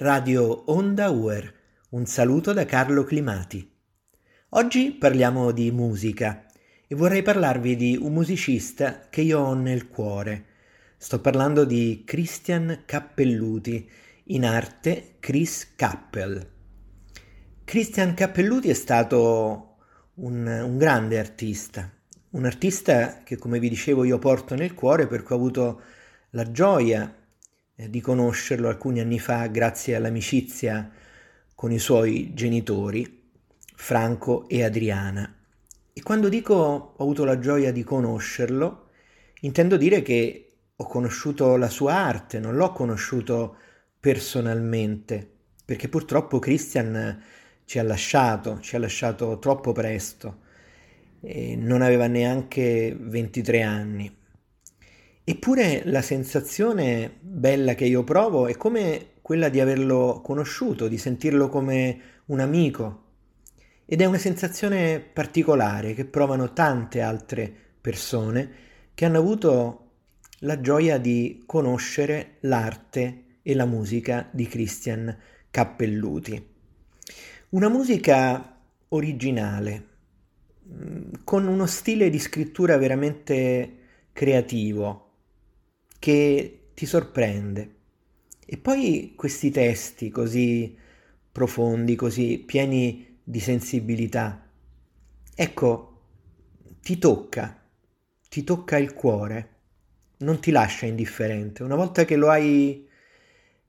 Radio Onda Uer. Un saluto da Carlo Climati. Oggi parliamo di musica e vorrei parlarvi di un musicista che io ho nel cuore. Sto parlando di Christian Cappelluti, in arte Chris Cappell. Christian Cappelluti è stato un, un grande artista, un artista che come vi dicevo io porto nel cuore perché ho avuto la gioia eh, di conoscerlo alcuni anni fa grazie all'amicizia con i suoi genitori, Franco e Adriana. E quando dico ho avuto la gioia di conoscerlo, intendo dire che ho conosciuto la sua arte, non l'ho conosciuto personalmente, perché purtroppo Christian ci ha lasciato, ci ha lasciato troppo presto, non aveva neanche 23 anni. Eppure la sensazione bella che io provo è come quella di averlo conosciuto, di sentirlo come un amico. Ed è una sensazione particolare che provano tante altre persone che hanno avuto la gioia di conoscere l'arte e la musica di Christian Cappelluti. Una musica originale, mm, con uno stile di scrittura veramente creativo, che ti sorprende. E poi questi testi così profondi, così pieni di sensibilità, ecco, ti tocca, ti tocca il cuore, non ti lascia indifferente. Una volta che lo hai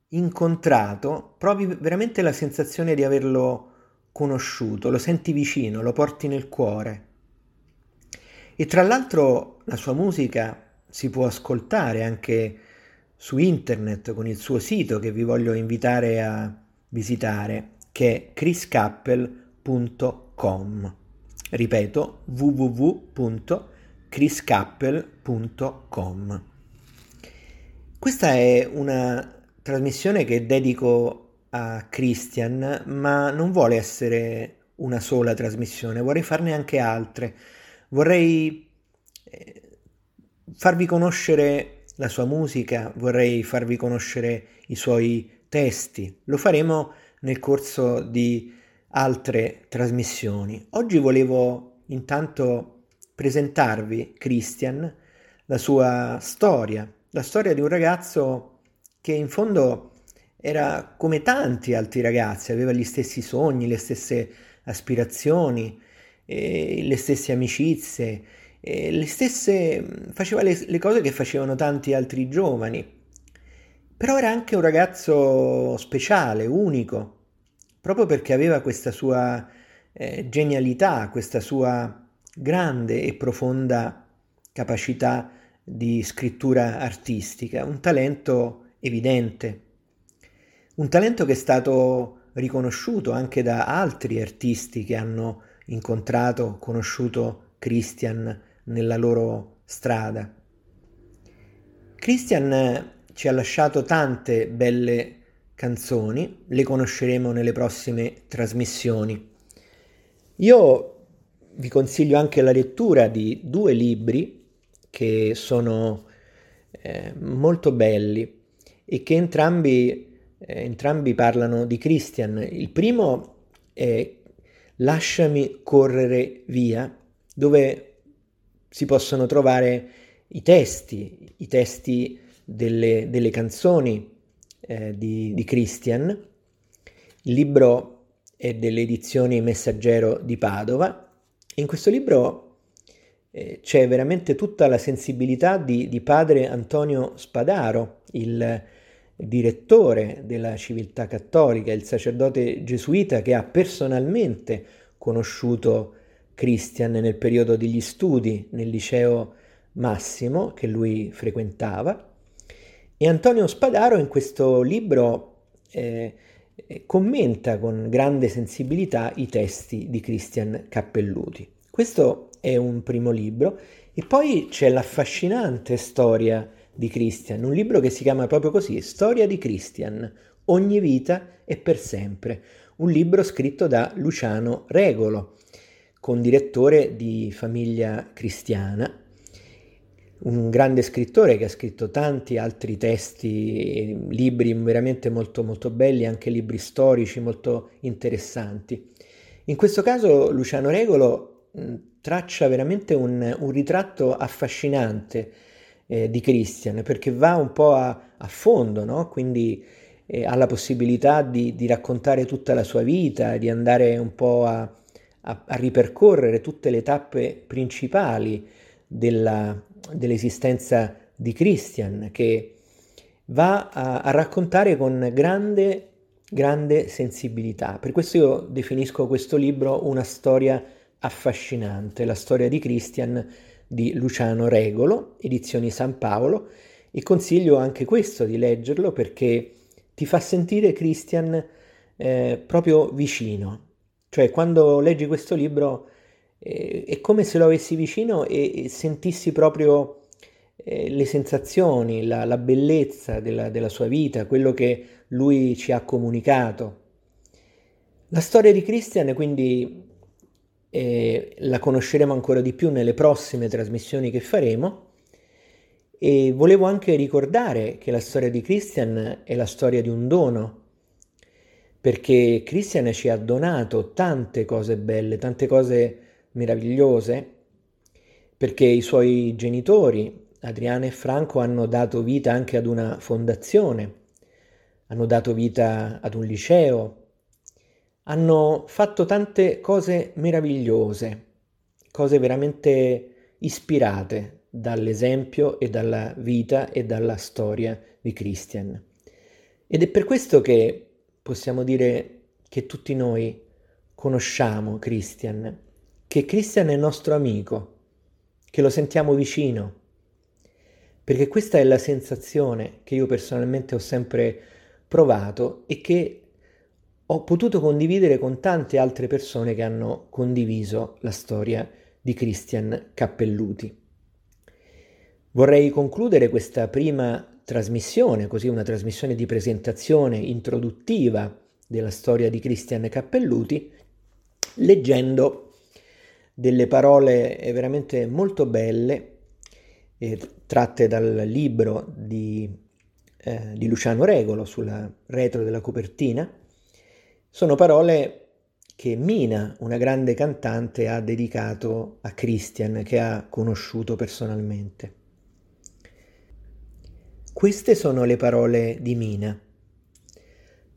incontrato, provi veramente la sensazione di averlo conosciuto, lo senti vicino, lo porti nel cuore. E tra l'altro la sua musica si può ascoltare anche su internet con il suo sito che vi voglio invitare a visitare che è chriscappel.com ripeto www.chriscappel.com questa è una trasmissione che dedico a Christian ma non vuole essere una sola trasmissione vorrei farne anche altre. Vorrei eh, farvi conoscere la sua musica, vorrei farvi conoscere i suoi testi. Lo faremo nel corso di altre trasmissioni. Oggi volevo intanto presentarvi Christian, la sua storia, la storia di un ragazzo che in fondo era come tanti altri ragazzi, aveva gli stessi sogni, le stesse aspirazioni, eh, le stesse amicizie, e le stesse, faceva le, le cose che facevano tanti altri giovani, però era anche un ragazzo speciale, unico, proprio perché aveva questa sua eh, genialità, questa sua grande e profonda capacità di scrittura artistica, un talento evidente, un talento che è stato riconosciuto anche da altri artisti che hanno incontrato, conosciuto Christian nella loro strada. Christian ci ha lasciato tante belle canzoni, le conosceremo nelle prossime trasmissioni. Io vi consiglio anche la lettura di due libri che sono eh, molto belli e che entrambi, eh, entrambi parlano di Christian. Il primo è Lasciami correre via, dove si possono trovare i testi, i testi delle, delle canzoni eh, di, di Christian. Il libro è delle edizioni Messaggero di Padova in questo libro eh, c'è veramente tutta la sensibilità di, di, padre Antonio Spadaro, il direttore della civiltà cattolica, il sacerdote gesuita che ha personalmente conosciuto Christian nel periodo degli studi nel liceo Massimo che lui frequentava. E Antonio Spadaro in questo libro eh, commenta con grande sensibilità i testi di Christian Cappelluti. Questo è un primo libro. E poi c'è l'affascinante storia di Christian, un libro che si chiama proprio così, Storia di Christian, ogni vita e per sempre, un libro scritto da Luciano Regolo, con direttore di famiglia cristiana. un grande scrittore che ha scritto tanti altri testi, libri veramente molto molto belli, anche libri storici molto interessanti. In questo caso Luciano Regolo mh, traccia veramente un, un ritratto affascinante eh, di Christian perché va un po' a, a fondo, no? quindi eh, ha la possibilità di, di, raccontare tutta la sua vita, di andare un po' a, a, a ripercorrere tutte le tappe principali della, dell'esistenza di Christian che va a, a raccontare con grande, grande sensibilità. Per questo io definisco questo libro una storia affascinante, la storia di Christian di Luciano Regolo, edizioni San Paolo, e consiglio anche questo di leggerlo perché ti fa sentire Christian eh, proprio vicino. Cioè quando leggi questo libro eh, è come se lo avessi vicino e, e sentissi proprio eh, le sensazioni, la, la bellezza della, della sua vita, quello che lui ci ha comunicato. La storia di Christian quindi eh, la conosceremo ancora di più nelle prossime trasmissioni che faremo e volevo anche ricordare che la storia di Christian è la storia di un dono, perché Christian ci ha donato tante cose belle, tante cose meravigliose, perché i suoi genitori, Adriana e Franco, hanno dato vita anche ad una fondazione, hanno dato vita ad un liceo, hanno fatto tante cose meravigliose, cose veramente ispirate dall'esempio e dalla vita e dalla storia di Christian. Ed è per questo che possiamo dire che tutti noi conosciamo Christian, che Christian è nostro amico, che lo sentiamo vicino, perché questa è la sensazione che io personalmente ho sempre provato e che ho potuto condividere con tante altre persone che hanno condiviso la storia di Christian Cappelluti. Vorrei concludere questa prima trasmissione, così una trasmissione di presentazione introduttiva della storia di Christian Cappelluti, leggendo delle parole veramente molto belle eh, tratte dal libro di, eh, di Luciano Regolo sulla retro della copertina sono parole che Mina, una grande cantante, ha dedicato a Christian, che ha conosciuto personalmente. Queste sono le parole di Mina.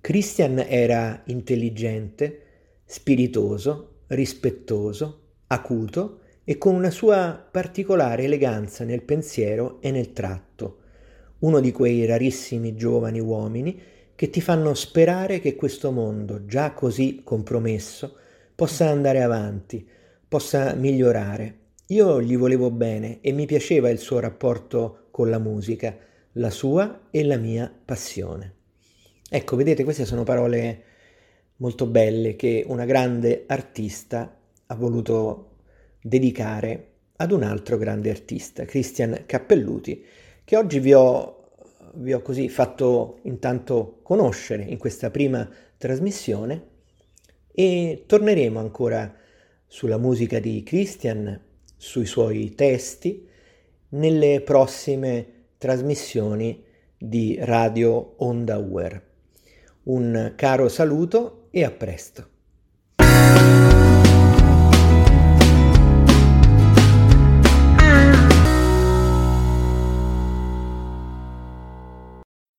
Christian era intelligente, spiritoso, rispettoso, acuto e con una sua particolare eleganza nel pensiero e nel tratto, uno di quei rarissimi giovani uomini che ti fanno sperare che questo mondo, già così compromesso, possa andare avanti, possa migliorare. Io gli volevo bene e mi piaceva il suo rapporto con la musica, la sua e la mia passione. Ecco, vedete, queste sono parole molto belle che una grande artista ha voluto dedicare ad un altro grande artista, Christian Cappelluti, che oggi vi ho vi ho così fatto intanto conoscere in questa prima trasmissione e torneremo ancora sulla musica di Christian, sui suoi testi, nelle prossime trasmissioni di Radio Onda Uer. Un caro saluto e a presto.